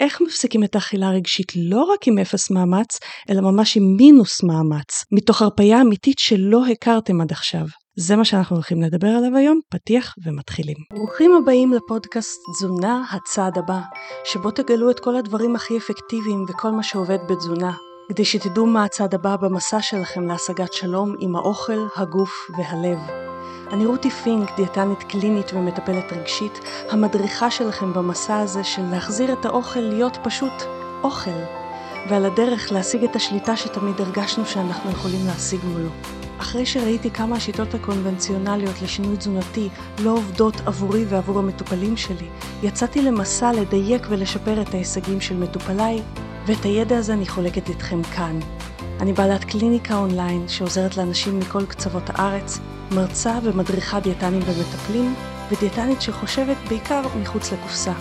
איך מפסיקים את האכילה הרגשית לא רק עם אפס מאמץ, אלא ממש עם מינוס מאמץ, מתוך הרפאיה אמיתית שלא הכרתם עד עכשיו. זה מה שאנחנו הולכים לדבר עליו היום, פתיח ומתחילים. ברוכים הבאים לפודקאסט תזונה הצעד הבא, שבו תגלו את כל הדברים הכי אפקטיביים וכל מה שעובד בתזונה, כדי שתדעו מה הצעד הבא במסע שלכם להשגת שלום עם האוכל, הגוף והלב. אני רותי פינק, דיאטנית קלינית ומטפלת רגשית, המדריכה שלכם במסע הזה של להחזיר את האוכל להיות פשוט אוכל, ועל הדרך להשיג את השליטה שתמיד הרגשנו שאנחנו יכולים להשיג מולו. אחרי שראיתי כמה השיטות הקונבנציונליות לשינוי תזונתי לא עובדות עבורי ועבור המטופלים שלי, יצאתי למסע לדייק ולשפר את ההישגים של מטופליי, ואת הידע הזה אני חולקת איתכם כאן. אני בעלת קליניקה אונליין שעוזרת לאנשים מכל קצוות הארץ, מרצה ומדריכה דיאטנים ומטפלים, ודיאטנית שחושבת בעיקר מחוץ לקופסה.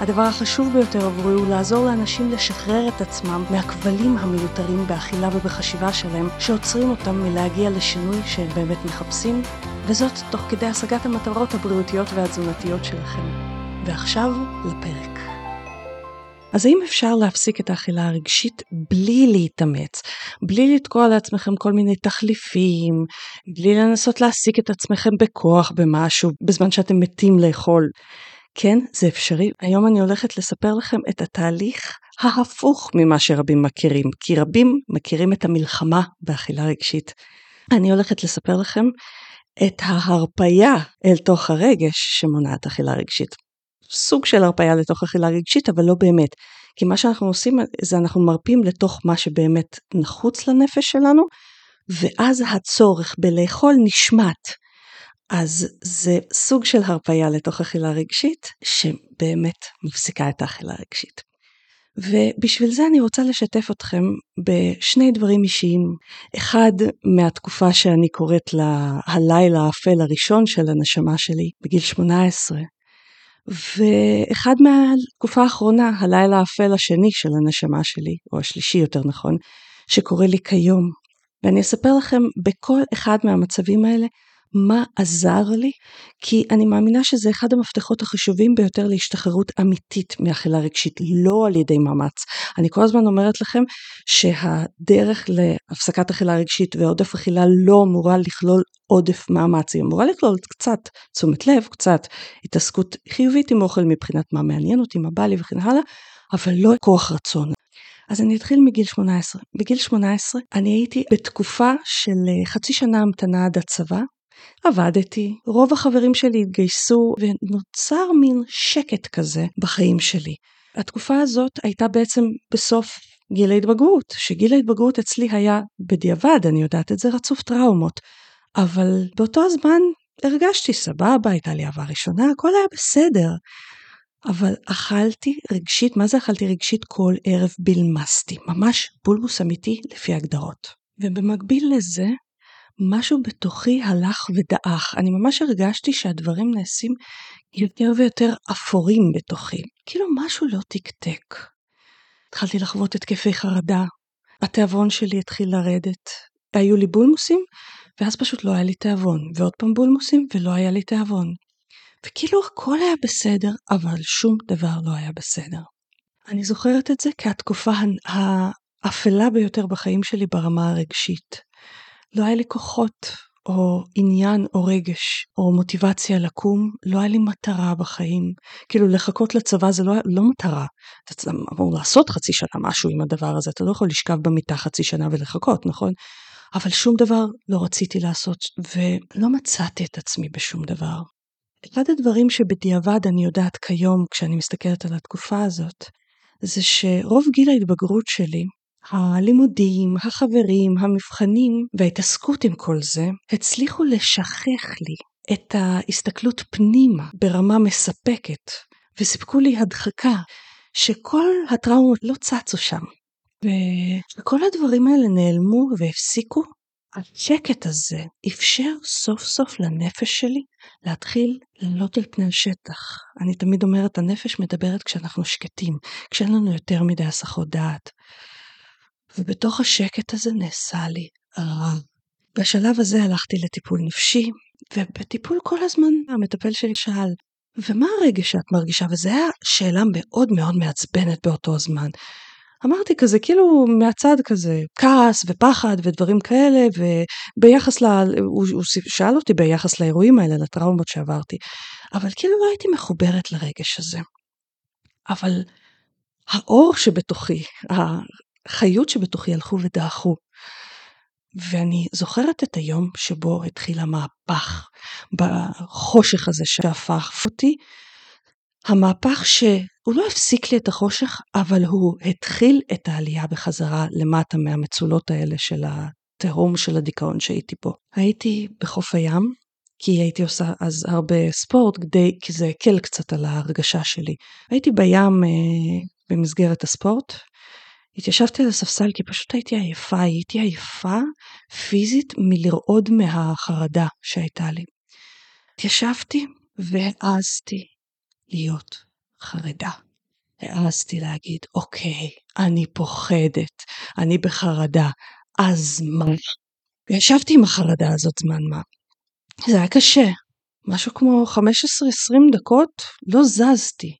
הדבר החשוב ביותר עבורי הוא לעזור לאנשים לשחרר את עצמם מהכבלים המיותרים באכילה ובחשיבה שלהם, שעוצרים אותם מלהגיע לשינוי שהם באמת מחפשים, וזאת תוך כדי השגת המטרות הבריאותיות והתזונתיות שלכם. ועכשיו לפרק. אז האם אפשר להפסיק את האכילה הרגשית בלי להתאמץ, בלי לתקוע לעצמכם כל מיני תחליפים, בלי לנסות להעסיק את עצמכם בכוח במשהו בזמן שאתם מתים לאכול? כן, זה אפשרי. היום אני הולכת לספר לכם את התהליך ההפוך ממה שרבים מכירים, כי רבים מכירים את המלחמה באכילה רגשית. אני הולכת לספר לכם את ההרפייה אל תוך הרגש שמונעת אכילה רגשית. סוג של הרפאיה לתוך אכילה רגשית, אבל לא באמת. כי מה שאנחנו עושים זה אנחנו מרפים לתוך מה שבאמת נחוץ לנפש שלנו, ואז הצורך בלאכול נשמט. אז זה סוג של הרפאיה לתוך אכילה רגשית, שבאמת מפסיקה את האכילה הרגשית. ובשביל זה אני רוצה לשתף אתכם בשני דברים אישיים. אחד מהתקופה שאני קוראת לה הלילה האפל הראשון של הנשמה שלי, בגיל 18, ואחד מהתקופה האחרונה, הלילה האפל השני של הנשמה שלי, או השלישי יותר נכון, שקורה לי כיום. ואני אספר לכם בכל אחד מהמצבים האלה מה עזר לי, כי אני מאמינה שזה אחד המפתחות החשובים ביותר להשתחררות אמיתית מאכילה רגשית, לא על ידי מאמץ. אני כל הזמן אומרת לכם שהדרך להפסקת אכילה רגשית ועודף אכילה לא אמורה לכלול עודף מאמץ, היא אמורה לכלול קצת תשומת לב, קצת התעסקות חיובית עם אוכל מבחינת מה מעניין אותי, מה בא לי וכן הלאה, אבל לא כוח רצון. אז אני אתחיל מגיל 18. בגיל 18 אני הייתי בתקופה של חצי שנה המתנה עד הצבא, עבדתי, רוב החברים שלי התגייסו ונוצר מין שקט כזה בחיים שלי. התקופה הזאת הייתה בעצם בסוף גיל ההתבגרות, שגיל ההתבגרות אצלי היה בדיעבד, אני יודעת את זה, רצוף טראומות. אבל באותו הזמן הרגשתי סבבה, הייתה לי אהבה ראשונה, הכל היה בסדר. אבל אכלתי רגשית, מה זה אכלתי רגשית? כל ערב בלמסתי, ממש בולמוס אמיתי לפי הגדרות. ובמקביל לזה, משהו בתוכי הלך ודעך. אני ממש הרגשתי שהדברים נעשים יותר ויותר אפורים בתוכי. כאילו משהו לא תקתק. התחלתי לחוות התקפי חרדה, התיאבון שלי התחיל לרדת. היו לי בולמוסים, ואז פשוט לא היה לי תיאבון, ועוד פעם בולמוסים, ולא היה לי תיאבון. וכאילו הכל היה בסדר, אבל שום דבר לא היה בסדר. אני זוכרת את זה כהתקופה האפלה ביותר בחיים שלי ברמה הרגשית. לא היה לי כוחות, או עניין, או רגש, או מוטיבציה לקום, לא היה לי מטרה בחיים. כאילו לחכות לצבא זה לא, לא מטרה. אתה אמור לעשות חצי שנה משהו עם הדבר הזה, אתה לא יכול לשכב במיטה חצי שנה ולחכות, נכון? אבל שום דבר לא רציתי לעשות, ולא מצאתי את עצמי בשום דבר. אחד הדברים שבדיעבד אני יודעת כיום, כשאני מסתכלת על התקופה הזאת, זה שרוב גיל ההתבגרות שלי הלימודים, החברים, המבחנים וההתעסקות עם כל זה הצליחו לשכך לי את ההסתכלות פנימה ברמה מספקת וסיפקו לי הדחקה שכל הטראומות לא צצו שם. וכל הדברים האלה נעלמו והפסיקו. השקט הזה אפשר סוף סוף לנפש שלי להתחיל לעלות על פני השטח. אני תמיד אומרת, הנפש מדברת כשאנחנו שקטים, כשאין לנו יותר מדי הסחות דעת. ובתוך השקט הזה נעשה לי רע. בשלב הזה הלכתי לטיפול נפשי, ובטיפול כל הזמן המטפל שלי שאל, ומה הרגש שאת מרגישה? וזו הייתה שאלה מאוד מאוד מעצבנת באותו זמן. אמרתי כזה, כאילו מהצד כזה, כעס ופחד ודברים כאלה, וביחס ל... הוא, הוא שאל אותי ביחס לאירועים האלה, לטראומות שעברתי, אבל כאילו לא הייתי מחוברת לרגש הזה. אבל האור שבתוכי, החיות שבתוכי הלכו ודעכו. ואני זוכרת את היום שבו התחיל המהפך, בחושך הזה שהפך אותי, המהפך שהוא לא הפסיק לי את החושך, אבל הוא התחיל את העלייה בחזרה למטה מהמצולות האלה של התהום של הדיכאון שהייתי בו. הייתי בחוף הים, כי הייתי עושה אז הרבה ספורט, כדי, כי זה הקל קצת על ההרגשה שלי. הייתי בים אה, במסגרת הספורט, התיישבתי על הספסל כי פשוט הייתי עייפה, הייתי עייפה פיזית מלרעוד מהחרדה שהייתה לי. התיישבתי והעזתי להיות חרדה. העזתי להגיד, אוקיי, אני פוחדת, אני בחרדה, אז מה? וישבתי עם החרדה הזאת זמן מה. זה היה קשה, משהו כמו 15-20 דקות לא זזתי.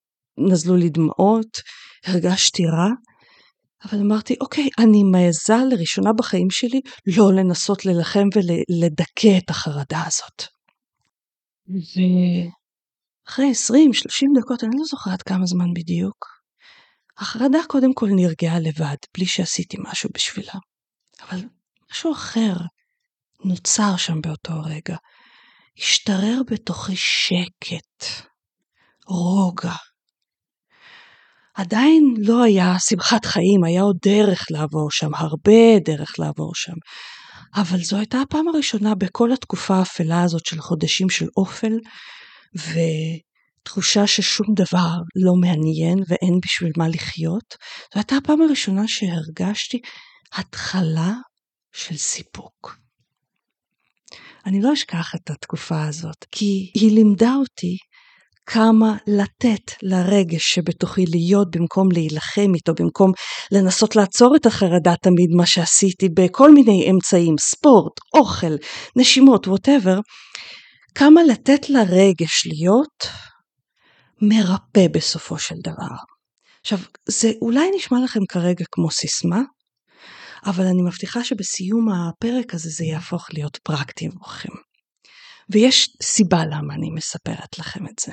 נזלו לי דמעות, הרגשתי רע, אבל אמרתי, אוקיי, אני מעזה לראשונה בחיים שלי לא לנסות ללחם ולדכא את החרדה הזאת. ואחרי 20-30 דקות, אני לא זוכרת כמה זמן בדיוק, החרדה קודם כל נרגעה לבד, בלי שעשיתי משהו בשבילה. אבל משהו אחר נוצר שם באותו רגע. השתרר בתוכי שקט, רוגע, עדיין לא היה שמחת חיים, היה עוד דרך לעבור שם, הרבה דרך לעבור שם. אבל זו הייתה הפעם הראשונה בכל התקופה האפלה הזאת של חודשים של אופל, ותחושה ששום דבר לא מעניין ואין בשביל מה לחיות. זו הייתה הפעם הראשונה שהרגשתי התחלה של סיפוק. אני לא אשכח את התקופה הזאת, כי היא לימדה אותי כמה לתת לרגש שבתוכי להיות במקום להילחם איתו, במקום לנסות לעצור את החרדה תמיד מה שעשיתי בכל מיני אמצעים, ספורט, אוכל, נשימות, ווטאבר, כמה לתת לרגש להיות מרפא בסופו של דבר. עכשיו, זה אולי נשמע לכם כרגע כמו סיסמה, אבל אני מבטיחה שבסיום הפרק הזה זה יהפוך להיות פרקטי עבורכם. ויש סיבה למה אני מספרת לכם את זה.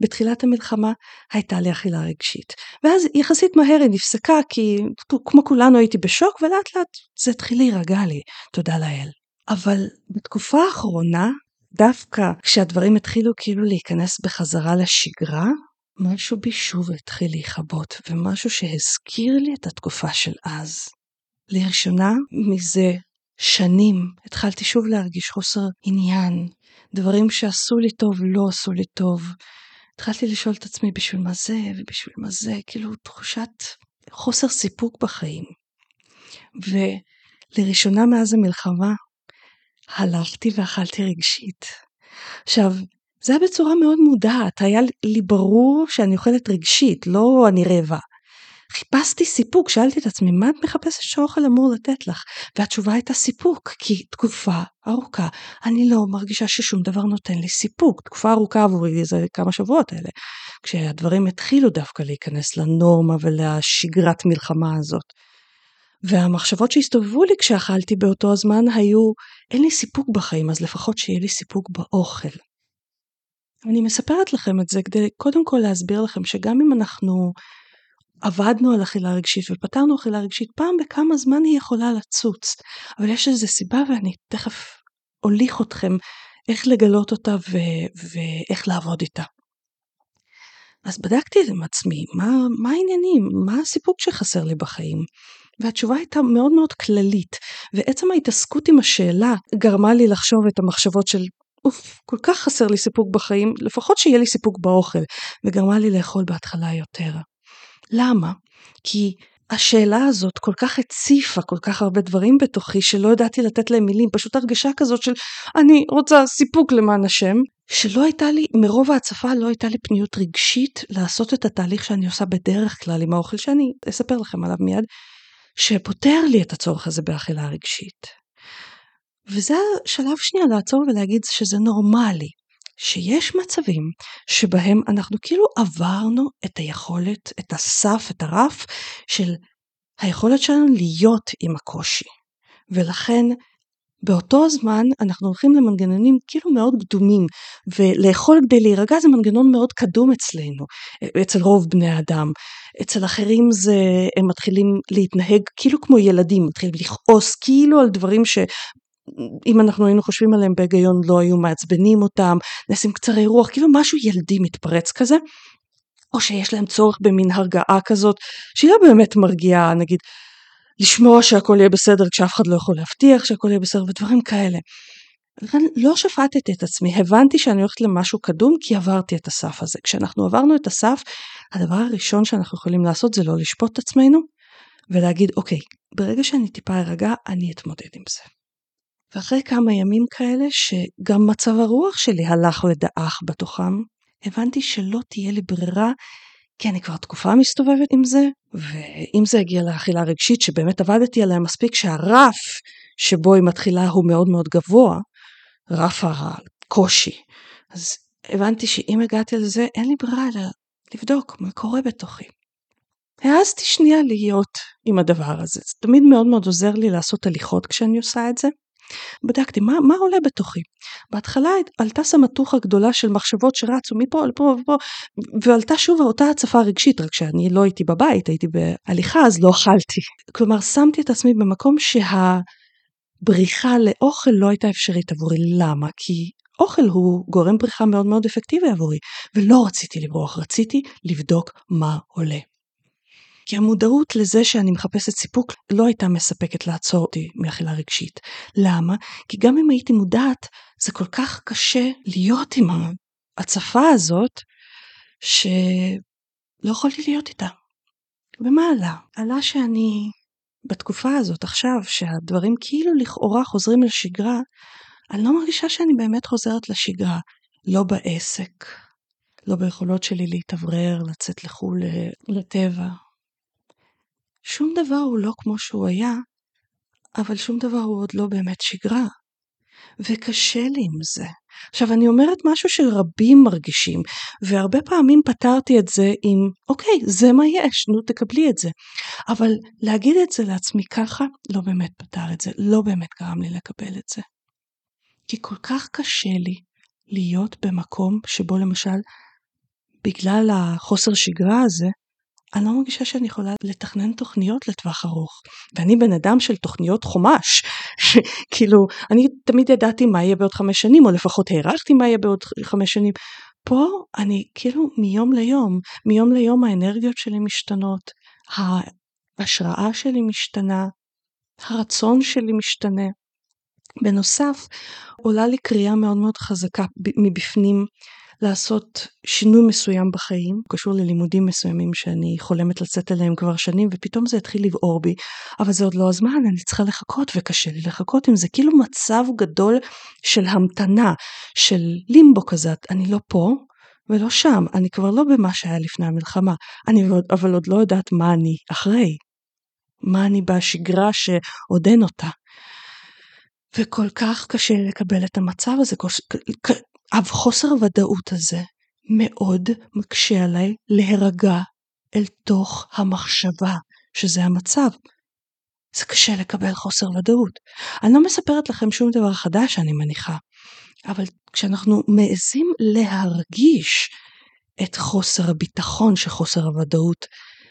בתחילת המלחמה הייתה לי אכילה רגשית. ואז יחסית מהר היא נפסקה כי כמו כולנו הייתי בשוק ולאט לאט זה התחיל להירגע לי, תודה לאל. אבל בתקופה האחרונה, דווקא כשהדברים התחילו כאילו להיכנס בחזרה לשגרה, משהו בי שוב התחיל להיכבות, ומשהו שהזכיר לי את התקופה של אז. לראשונה מזה שנים התחלתי שוב להרגיש חוסר עניין, דברים שעשו לי טוב לא עשו לי טוב, התחלתי לשאול את עצמי בשביל מה זה ובשביל מה זה, כאילו תחושת חוסר סיפוק בחיים. ולראשונה מאז המלחמה הלכתי ואכלתי רגשית. עכשיו, זה היה בצורה מאוד מודעת, היה לי ברור שאני אוכלת רגשית, לא אני רעבה. חיפשתי סיפוק, שאלתי את עצמי, מה את מחפשת שהאוכל אמור לתת לך? והתשובה הייתה סיפוק, כי תקופה ארוכה, אני לא מרגישה ששום דבר נותן לי סיפוק. תקופה ארוכה עבורי זה כמה שבועות האלה, כשהדברים התחילו דווקא להיכנס לנורמה ולשגרת מלחמה הזאת. והמחשבות שהסתובבו לי כשאכלתי באותו הזמן היו, אין לי סיפוק בחיים, אז לפחות שיהיה לי סיפוק באוכל. אני מספרת לכם את זה כדי קודם כל להסביר לכם שגם אם אנחנו עבדנו על אכילה רגשית ופתרנו אכילה רגשית, פעם בכמה זמן היא יכולה לצוץ. אבל יש איזו סיבה ואני תכף אוליך אתכם איך לגלות אותה ו- ואיך לעבוד איתה. אז בדקתי עם עצמי, מה, מה העניינים? מה הסיפוק שחסר לי בחיים? והתשובה הייתה מאוד מאוד כללית, ועצם ההתעסקות עם השאלה גרמה לי לחשוב את המחשבות של אוף, כל כך חסר לי סיפוק בחיים, לפחות שיהיה לי סיפוק באוכל, וגרמה לי לאכול בהתחלה יותר. למה? כי השאלה הזאת כל כך הציפה כל כך הרבה דברים בתוכי שלא ידעתי לתת להם מילים, פשוט הרגשה כזאת של אני רוצה סיפוק למען השם, שלא הייתה לי, מרוב ההצפה לא הייתה לי פניות רגשית לעשות את התהליך שאני עושה בדרך כלל עם האוכל שאני אספר לכם עליו מיד, שפותר לי את הצורך הזה באכילה רגשית. וזה השלב שנייה לעצור ולהגיד שזה נורמלי שיש מצבים שבהם אנחנו כאילו עברנו את היכולת, את הסף, את הרף של היכולת שלנו להיות עם הקושי. ולכן באותו הזמן אנחנו הולכים למנגנונים כאילו מאוד קדומים ולאכול כדי להירגע זה מנגנון מאוד קדום אצלנו, אצל רוב בני האדם. אצל אחרים זה, הם מתחילים להתנהג כאילו כמו ילדים, מתחילים לכעוס כאילו על דברים ש... אם אנחנו היינו חושבים עליהם בהיגיון לא היו מעצבנים אותם, נעשים קצרי רוח, כאילו משהו ילדי מתפרץ כזה, או שיש להם צורך במין הרגעה כזאת, שהיא לא באמת מרגיעה, נגיד, לשמוע שהכל יהיה בסדר כשאף אחד לא יכול להבטיח שהכל יהיה בסדר ודברים כאלה. לכן לא שפטתי את עצמי, הבנתי שאני הולכת למשהו קדום כי עברתי את הסף הזה. כשאנחנו עברנו את הסף, הדבר הראשון שאנחנו יכולים לעשות זה לא לשפוט את עצמנו ולהגיד אוקיי, ברגע שאני טיפה ארגע אני אתמודד עם זה. ואחרי כמה ימים כאלה שגם מצב הרוח שלי הלך ודעך בתוכם, הבנתי שלא תהיה לי ברירה כי אני כבר תקופה מסתובבת עם זה, ואם זה הגיע לאכילה רגשית שבאמת עבדתי עליה מספיק שהרף שבו היא מתחילה הוא מאוד מאוד גבוה, רף הקושי, אז הבנתי שאם הגעתי לזה אין לי ברירה אלא לבדוק מה קורה בתוכי. העזתי שנייה להיות עם הדבר הזה, זה תמיד מאוד מאוד עוזר לי לעשות הליכות כשאני עושה את זה. בדקתי מה, מה עולה בתוכי. בהתחלה עלתה סמטוחה גדולה של מחשבות שרצו מפה לפה ופה ועלתה שוב אותה הצפה רגשית רק שאני לא הייתי בבית הייתי בהליכה אז לא אכלתי. כלומר שמתי את עצמי במקום שהבריחה לאוכל לא הייתה אפשרית עבורי. למה? כי אוכל הוא גורם בריחה מאוד מאוד אפקטיבי עבורי ולא רציתי לברוח רציתי לבדוק מה עולה. כי המודעות לזה שאני מחפשת סיפוק לא הייתה מספקת לעצור אותי מאכילה רגשית. למה? כי גם אם הייתי מודעת, זה כל כך קשה להיות עם ההצפה הזאת, שלא יכולתי להיות איתה. ומה עלה? עלה שאני בתקופה הזאת עכשיו, שהדברים כאילו לכאורה חוזרים לשגרה, אני לא מרגישה שאני באמת חוזרת לשגרה. לא בעסק, לא ביכולות שלי להתאוורר, לצאת לחו"ל לטבע, שום דבר הוא לא כמו שהוא היה, אבל שום דבר הוא עוד לא באמת שגרה. וקשה לי עם זה. עכשיו אני אומרת משהו שרבים מרגישים, והרבה פעמים פתרתי את זה עם אוקיי, זה מה יש, נו תקבלי את זה. אבל להגיד את זה לעצמי ככה, לא באמת פתר את זה, לא באמת גרם לי לקבל את זה. כי כל כך קשה לי להיות במקום שבו למשל, בגלל החוסר שגרה הזה, אני לא מרגישה שאני יכולה לתכנן תוכניות לטווח ארוך. ואני בן אדם של תוכניות חומש. כאילו, אני תמיד ידעתי מה יהיה בעוד חמש שנים, או לפחות הערכתי מה יהיה בעוד חמש שנים. פה אני כאילו מיום ליום, מיום ליום האנרגיות שלי משתנות, ההשראה שלי משתנה, הרצון שלי משתנה. בנוסף, עולה לי קריאה מאוד מאוד חזקה מבפנים לעשות שינוי מסוים בחיים, קשור ללימודים מסוימים שאני חולמת לצאת אליהם כבר שנים, ופתאום זה התחיל לבעור בי, אבל זה עוד לא הזמן, אני צריכה לחכות, וקשה לי לחכות עם זה, כאילו מצב גדול של המתנה, של לימבו כזה, אני לא פה, ולא שם, אני כבר לא במה שהיה לפני המלחמה, אני אבל עוד לא יודעת מה אני אחרי, מה אני בשגרה שעוד אין אותה. וכל כך קשה לקבל את המצב הזה, החוסר הוודאות הזה מאוד מקשה עליי להירגע אל תוך המחשבה שזה המצב. זה קשה לקבל חוסר ודאות. אני לא מספרת לכם שום דבר חדש אני מניחה, אבל כשאנחנו מעזים להרגיש את חוסר הביטחון שחוסר הוודאות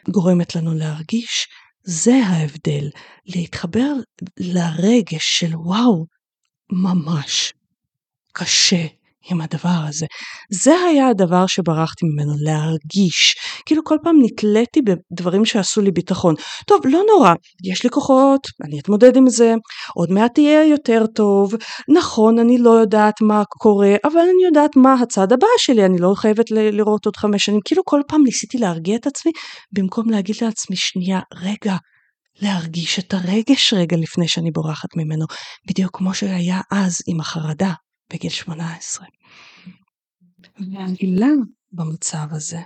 גורמת לנו להרגיש, זה ההבדל, להתחבר לרגש של וואו, ממש קשה עם הדבר הזה. זה היה הדבר שברחתי ממנו, להרגיש. כאילו כל פעם נתליתי בדברים שעשו לי ביטחון. טוב, לא נורא, יש לי כוחות, אני אתמודד עם זה, עוד מעט יהיה יותר טוב. נכון, אני לא יודעת מה קורה, אבל אני יודעת מה הצד הבא שלי, אני לא חייבת ל- לראות עוד חמש שנים. כאילו כל פעם ניסיתי להרגיע את עצמי, במקום להגיד לעצמי, שנייה, רגע. להרגיש את הרגש רגע לפני שאני בורחת ממנו, בדיוק כמו שהיה אז עם החרדה בגיל 18. והעילה במצב הזה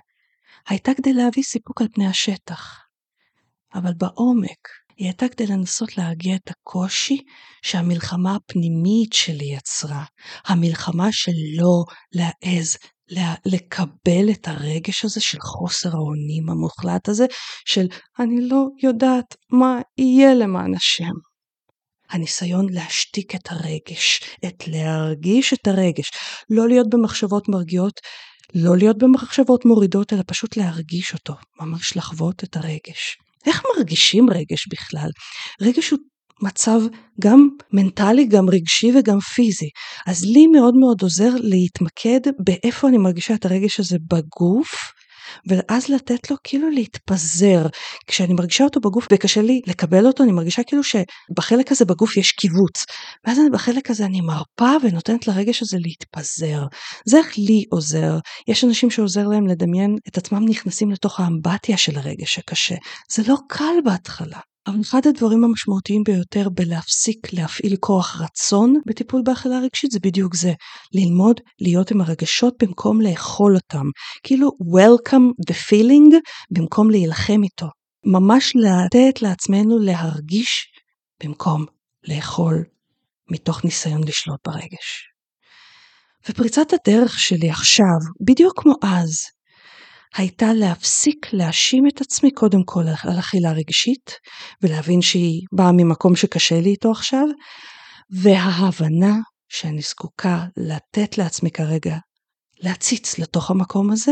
הייתה כדי להביא סיפוק על פני השטח. אבל בעומק היא הייתה כדי לנסות להרגיע את הקושי שהמלחמה הפנימית שלי יצרה. המלחמה שלא להעז לקבל את הרגש הזה של חוסר האונים המוחלט הזה, של אני לא יודעת מה יהיה למען השם. הניסיון להשתיק את הרגש, את להרגיש את הרגש, לא להיות במחשבות מרגיעות, לא להיות במחשבות מורידות, אלא פשוט להרגיש אותו, ממש לחוות את הרגש. איך מרגישים רגש בכלל? רגש הוא מצב גם מנטלי, גם רגשי וגם פיזי. אז לי מאוד מאוד עוזר להתמקד באיפה אני מרגישה את הרגש הזה בגוף, ואז לתת לו כאילו להתפזר. כשאני מרגישה אותו בגוף וקשה לי לקבל אותו, אני מרגישה כאילו שבחלק הזה בגוף יש קיבוץ. ואז בחלק הזה אני מרפה ונותנת לרגש הזה להתפזר. זה איך לי עוזר. יש אנשים שעוזר להם לדמיין את עצמם נכנסים לתוך האמבטיה של הרגש הקשה. זה לא קל בהתחלה. אבל אחד הדברים המשמעותיים ביותר בלהפסיק להפעיל כוח רצון בטיפול באכילה רגשית זה בדיוק זה, ללמוד להיות עם הרגשות במקום לאכול אותם, כאילו welcome the feeling במקום להילחם איתו, ממש לתת לעצמנו להרגיש במקום לאכול מתוך ניסיון לשלוט ברגש. ופריצת הדרך שלי עכשיו, בדיוק כמו אז, הייתה להפסיק להאשים את עצמי קודם כל על אכילה רגשית, ולהבין שהיא באה ממקום שקשה לי איתו עכשיו, וההבנה שאני זקוקה לתת לעצמי כרגע להציץ לתוך המקום הזה,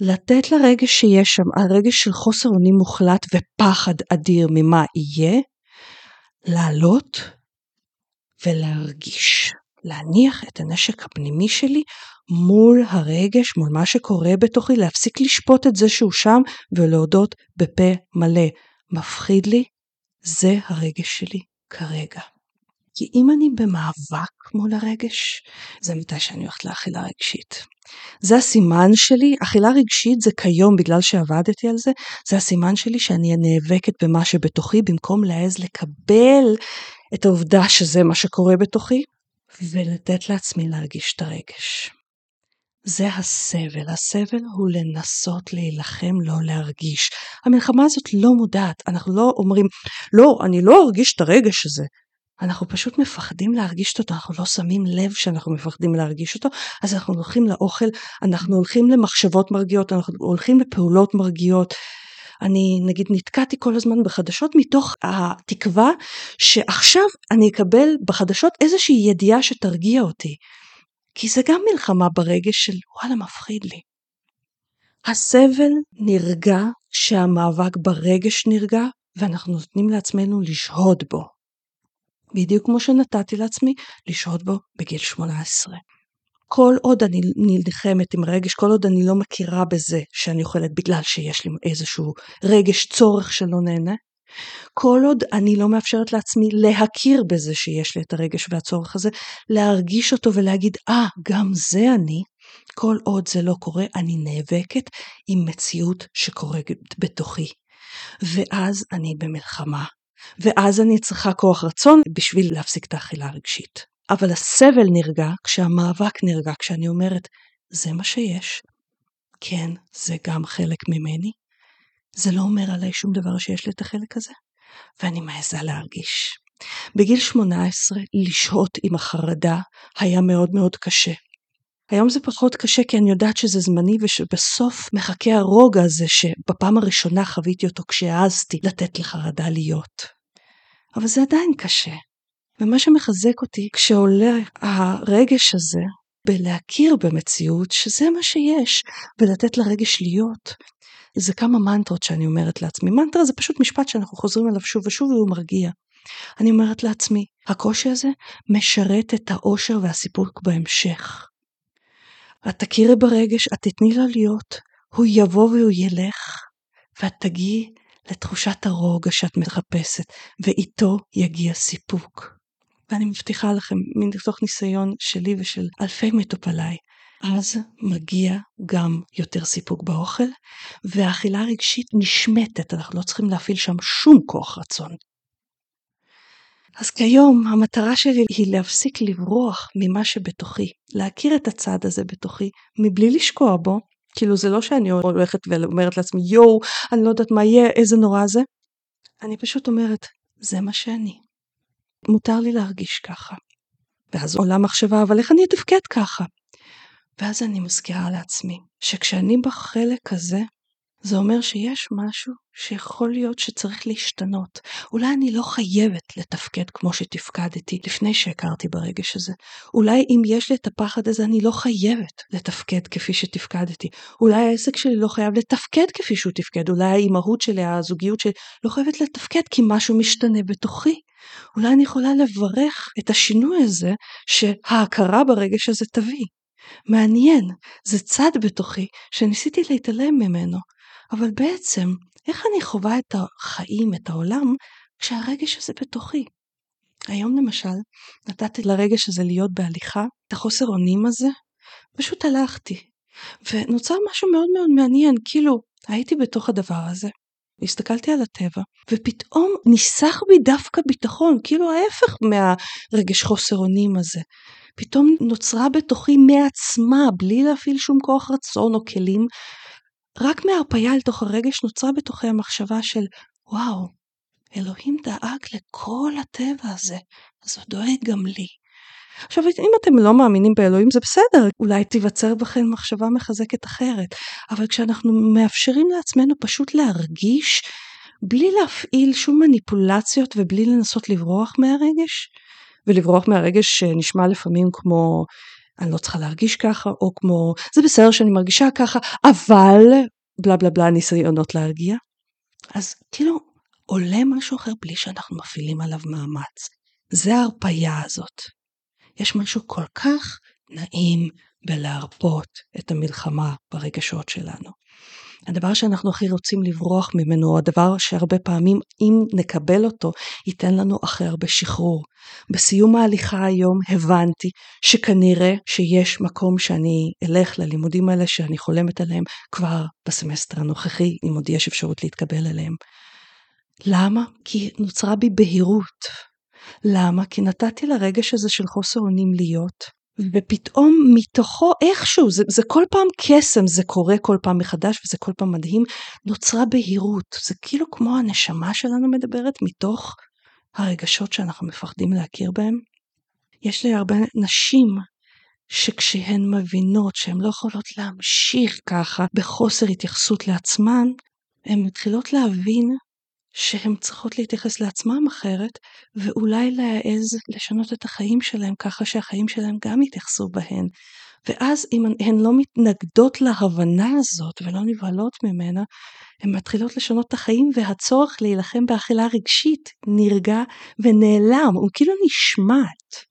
לתת לרגש שיש שם, הרגש של חוסר אונים מוחלט ופחד אדיר ממה יהיה, לעלות ולהרגיש. להניח את הנשק הפנימי שלי מול הרגש, מול מה שקורה בתוכי, להפסיק לשפוט את זה שהוא שם ולהודות בפה מלא. מפחיד לי, זה הרגש שלי כרגע. כי אם אני במאבק מול הרגש, זה מתי שאני הולכת לאכילה רגשית. זה הסימן שלי, אכילה רגשית זה כיום בגלל שעבדתי על זה, זה הסימן שלי שאני נאבקת במה שבתוכי במקום להעז לקבל את העובדה שזה מה שקורה בתוכי, ולתת לעצמי להרגיש את הרגש. זה הסבל. הסבל הוא לנסות להילחם, לא להרגיש. המלחמה הזאת לא מודעת. אנחנו לא אומרים, לא, אני לא ארגיש את הרגש הזה. אנחנו פשוט מפחדים להרגיש אותו, אנחנו לא שמים לב שאנחנו מפחדים להרגיש אותו, אז אנחנו הולכים לאוכל, אנחנו הולכים למחשבות מרגיעות, אנחנו הולכים לפעולות מרגיעות. אני נגיד נתקעתי כל הזמן בחדשות מתוך התקווה שעכשיו אני אקבל בחדשות איזושהי ידיעה שתרגיע אותי. כי זה גם מלחמה ברגש של וואלה מפחיד לי. הסבל נרגע כשהמאבק ברגש נרגע ואנחנו נותנים לעצמנו לשהות בו. בדיוק כמו שנתתי לעצמי לשהות בו בגיל 18. כל עוד אני נלחמת עם רגש, כל עוד אני לא מכירה בזה שאני אוכלת בגלל שיש לי איזשהו רגש צורך שלא נהנה, כל עוד אני לא מאפשרת לעצמי להכיר בזה שיש לי את הרגש והצורך הזה, להרגיש אותו ולהגיד, אה, ah, גם זה אני, כל עוד זה לא קורה, אני נאבקת עם מציאות שקורית בתוכי. ואז אני במלחמה. ואז אני צריכה כוח רצון בשביל להפסיק את האכילה הרגשית. אבל הסבל נרגע כשהמאבק נרגע, כשאני אומרת, זה מה שיש. כן, זה גם חלק ממני. זה לא אומר עליי שום דבר שיש לי את החלק הזה, ואני מעזה להרגיש. בגיל 18, לשהות עם החרדה היה מאוד מאוד קשה. היום זה פחות קשה כי אני יודעת שזה זמני ושבסוף מחכה הרוגע הזה שבפעם הראשונה חוויתי אותו כשהעזתי לתת לחרדה להיות. אבל זה עדיין קשה. ומה שמחזק אותי כשעולה הרגש הזה בלהכיר במציאות שזה מה שיש ולתת לרגש להיות. זה כמה מנטרות שאני אומרת לעצמי. מנטרה זה פשוט משפט שאנחנו חוזרים עליו שוב ושוב והוא מרגיע. אני אומרת לעצמי, הקושי הזה משרת את האושר והסיפוק בהמשך. את תכירי ברגש, את תתני לו להיות, הוא יבוא והוא ילך, ואת תגיעי לתחושת הרוגע שאת מחפשת, ואיתו יגיע סיפוק. ואני מבטיחה לכם, מתוך ניסיון שלי ושל אלפי מטופליי, אז מגיע גם יותר סיפוק באוכל, והאכילה הרגשית נשמטת, אנחנו לא צריכים להפעיל שם שום כוח רצון. אז כיום המטרה שלי היא להפסיק לברוח ממה שבתוכי, להכיר את הצד הזה בתוכי, מבלי לשקוע בו, כאילו זה לא שאני הולכת ואומרת לעצמי יואו, אני לא יודעת מה יהיה, איזה נורא זה, אני פשוט אומרת, זה מה שאני. מותר לי להרגיש ככה. ואז עולה מחשבה, אבל איך אני אתפקד ככה? ואז אני מזכירה לעצמי שכשאני בחלק הזה, זה אומר שיש משהו שיכול להיות שצריך להשתנות. אולי אני לא חייבת לתפקד כמו שתפקדתי לפני שהכרתי ברגש הזה. אולי אם יש לי את הפחד הזה, אני לא חייבת לתפקד כפי שתפקדתי. אולי העסק שלי לא חייב לתפקד כפי שהוא תפקד. אולי האימהות שלי, הזוגיות שלי, לא חייבת לתפקד כי משהו משתנה בתוכי. אולי אני יכולה לברך את השינוי הזה שההכרה ברגש הזה תביא. מעניין, זה צד בתוכי שניסיתי להתעלם ממנו, אבל בעצם, איך אני חווה את החיים, את העולם, כשהרגש הזה בתוכי? היום למשל, נתתי לרגש הזה להיות בהליכה, את החוסר אונים הזה, פשוט הלכתי. ונוצר משהו מאוד מאוד מעניין, כאילו, הייתי בתוך הדבר הזה, הסתכלתי על הטבע, ופתאום ניסח בי דווקא ביטחון, כאילו ההפך מהרגש חוסר אונים הזה. פתאום נוצרה בתוכי מעצמה, בלי להפעיל שום כוח רצון או כלים, רק מהרפאיה אל תוך הרגש נוצרה בתוכי המחשבה של וואו, אלוהים דאג לכל הטבע הזה, אז הוא דואג גם לי. עכשיו, אם אתם לא מאמינים באלוהים זה בסדר, אולי תיווצר בכם מחשבה מחזקת אחרת, אבל כשאנחנו מאפשרים לעצמנו פשוט להרגיש, בלי להפעיל שום מניפולציות ובלי לנסות לברוח מהרגש, ולברוח מהרגש שנשמע לפעמים כמו אני לא צריכה להרגיש ככה, או כמו זה בסדר שאני מרגישה ככה, אבל בלה בלה בלה ניסיונות להרגיע. אז כאילו עולה משהו אחר בלי שאנחנו מפעילים עליו מאמץ. זה ההרפייה הזאת. יש משהו כל כך נעים בלהרפות את המלחמה ברגשות שלנו. הדבר שאנחנו הכי רוצים לברוח ממנו, הוא הדבר שהרבה פעמים, אם נקבל אותו, ייתן לנו הכי הרבה שחרור. בסיום ההליכה היום הבנתי שכנראה שיש מקום שאני אלך ללימודים האלה שאני חולמת עליהם כבר בסמסטר הנוכחי, אם עוד יש אפשרות להתקבל אליהם. למה? כי נוצרה בי בהירות. למה? כי נתתי לרגש הזה של חוסר אונים להיות, ופתאום מתוכו איכשהו, זה, זה כל פעם קסם, זה קורה כל פעם מחדש וזה כל פעם מדהים, נוצרה בהירות. זה כאילו כמו הנשמה שלנו מדברת מתוך הרגשות שאנחנו מפחדים להכיר בהם. יש לי הרבה נשים שכשהן מבינות שהן לא יכולות להמשיך ככה בחוסר התייחסות לעצמן, הן מתחילות להבין שהן צריכות להתייחס לעצמם אחרת, ואולי להעז לשנות את החיים שלהם ככה שהחיים שלהם גם יתייחסו בהן. ואז אם הן לא מתנגדות להבנה הזאת ולא נבהלות ממנה, הן מתחילות לשנות את החיים והצורך להילחם באכילה רגשית נרגע ונעלם, הוא כאילו נשמט.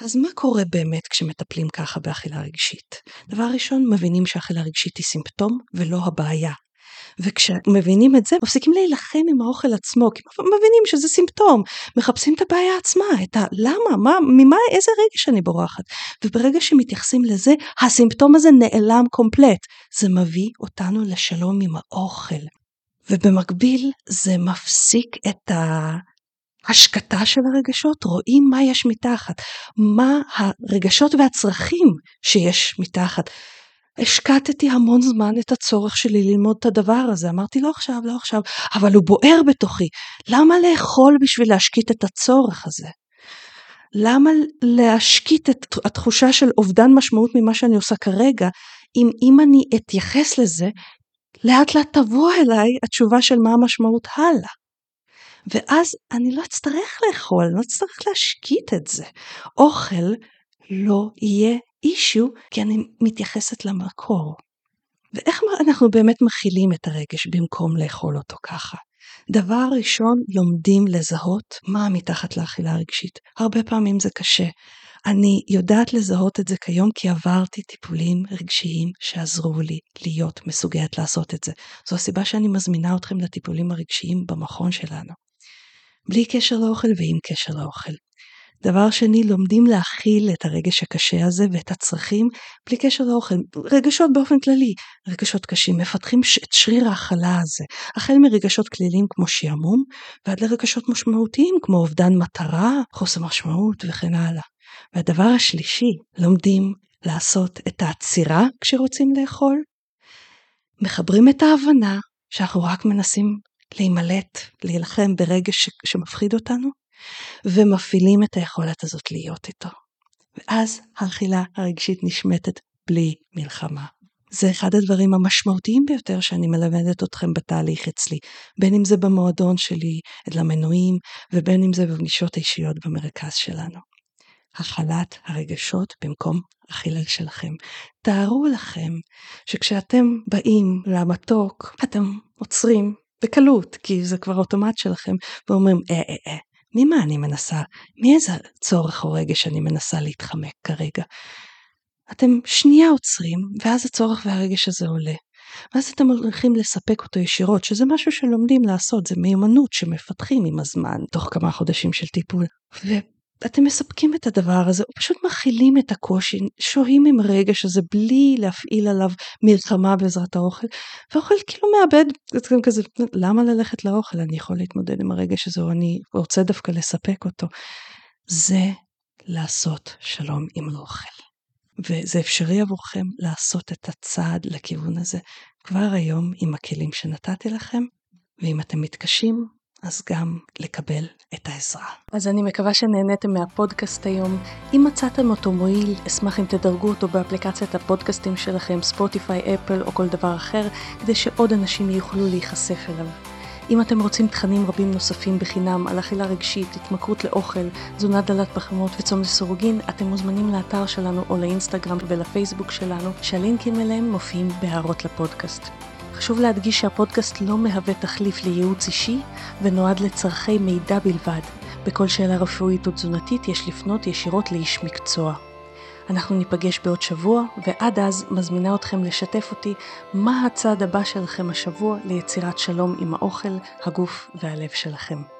אז מה קורה באמת כשמטפלים ככה באכילה רגשית? דבר ראשון, מבינים שאכילה רגשית היא סימפטום ולא הבעיה. וכשמבינים את זה מפסיקים להילחם עם האוכל עצמו כי מבינים שזה סימפטום מחפשים את הבעיה עצמה את הלמה מה ממה איזה רגש אני בורחת? וברגע שמתייחסים לזה הסימפטום הזה נעלם קומפלט. זה מביא אותנו לשלום עם האוכל. ובמקביל זה מפסיק את ה... השקטה של הרגשות, רואים מה יש מתחת, מה הרגשות והצרכים שיש מתחת. השקטתי המון זמן את הצורך שלי ללמוד את הדבר הזה. אמרתי לא עכשיו, לא עכשיו, אבל הוא בוער בתוכי. למה לאכול בשביל להשקיט את הצורך הזה? למה להשקיט את התחושה של אובדן משמעות ממה שאני עושה כרגע, אם אם אני אתייחס לזה, לאט לאט תבוא אליי התשובה של מה המשמעות הלאה. ואז אני לא אצטרך לאכול, אני לא אצטרך להשקיט את זה. אוכל לא יהיה אישיו כי אני מתייחסת למקור. ואיך אנחנו באמת מכילים את הרגש במקום לאכול אותו ככה? דבר ראשון, לומדים לזהות מה מתחת לאכילה הרגשית. הרבה פעמים זה קשה. אני יודעת לזהות את זה כיום כי עברתי טיפולים רגשיים שעזרו לי להיות מסוגלת לעשות את זה. זו הסיבה שאני מזמינה אתכם לטיפולים הרגשיים במכון שלנו. בלי קשר לאוכל ועם קשר לאוכל. דבר שני, לומדים להכיל את הרגש הקשה הזה ואת הצרכים בלי קשר לאוכל. רגשות באופן כללי, רגשות קשים, מפתחים את שריר ההכלה הזה, החל מרגשות כלילים כמו שעמום, ועד לרגשות משמעותיים כמו אובדן מטרה, חוסר משמעות וכן הלאה. והדבר השלישי, לומדים לעשות את העצירה כשרוצים לאכול. מחברים את ההבנה שאנחנו רק מנסים להימלט, להילחם ברגש שמפחיד אותנו, ומפעילים את היכולת הזאת להיות איתו. ואז האכילה הרגשית נשמטת בלי מלחמה. זה אחד הדברים המשמעותיים ביותר שאני מלמדת אתכם בתהליך אצלי, בין אם זה במועדון שלי, אל המנויים, ובין אם זה בפגישות האישיות במרכז שלנו. הכלת הרגשות במקום אכילה שלכם. תארו לכם שכשאתם באים למתוק, אתם עוצרים בקלות, כי זה כבר אוטומט שלכם, ואומרים, אה, אה, אה, ממה אני מנסה, מאיזה צורך או רגש אני מנסה להתחמק כרגע. אתם שנייה עוצרים, ואז הצורך והרגש הזה עולה. ואז אתם הולכים לספק אותו ישירות, שזה משהו שלומדים לעשות, זה מיומנות שמפתחים עם הזמן, תוך כמה חודשים של טיפול. ואתם מספקים את הדבר הזה, פשוט מכילים את הקושי, שוהים עם הרגש הזה בלי להפעיל עליו מלחמה בעזרת האוכל, והאוכל כאילו מאבד, זה כזה, למה ללכת לאוכל? אני יכול להתמודד עם הרגש הזה, או אני רוצה דווקא לספק אותו. זה לעשות שלום עם האוכל. וזה אפשרי עבורכם לעשות את הצעד לכיוון הזה כבר היום עם הכלים שנתתי לכם, ואם אתם מתקשים, אז גם לקבל את העזרה. אז אני מקווה שנהניתם מהפודקאסט היום. אם מצאתם אותו מועיל, אשמח אם תדרגו אותו באפליקציית הפודקאסטים שלכם, ספוטיפיי, אפל או כל דבר אחר, כדי שעוד אנשים יוכלו להיחשף אליו. אם אתם רוצים תכנים רבים נוספים בחינם על אכילה רגשית, התמכרות לאוכל, תזונה דלת פחמות וצום לסירוגין, אתם מוזמנים לאתר שלנו או לאינסטגרם ולפייסבוק שלנו, שהלינקים אליהם מופיעים בהערות לפודקאסט. חשוב להדגיש שהפודקאסט לא מהווה תחליף לייעוץ אישי ונועד לצורכי מידע בלבד. בכל שאלה רפואית או תזונתית יש לפנות ישירות לאיש מקצוע. אנחנו ניפגש בעוד שבוע, ועד אז מזמינה אתכם לשתף אותי מה הצעד הבא שלכם השבוע ליצירת שלום עם האוכל, הגוף והלב שלכם.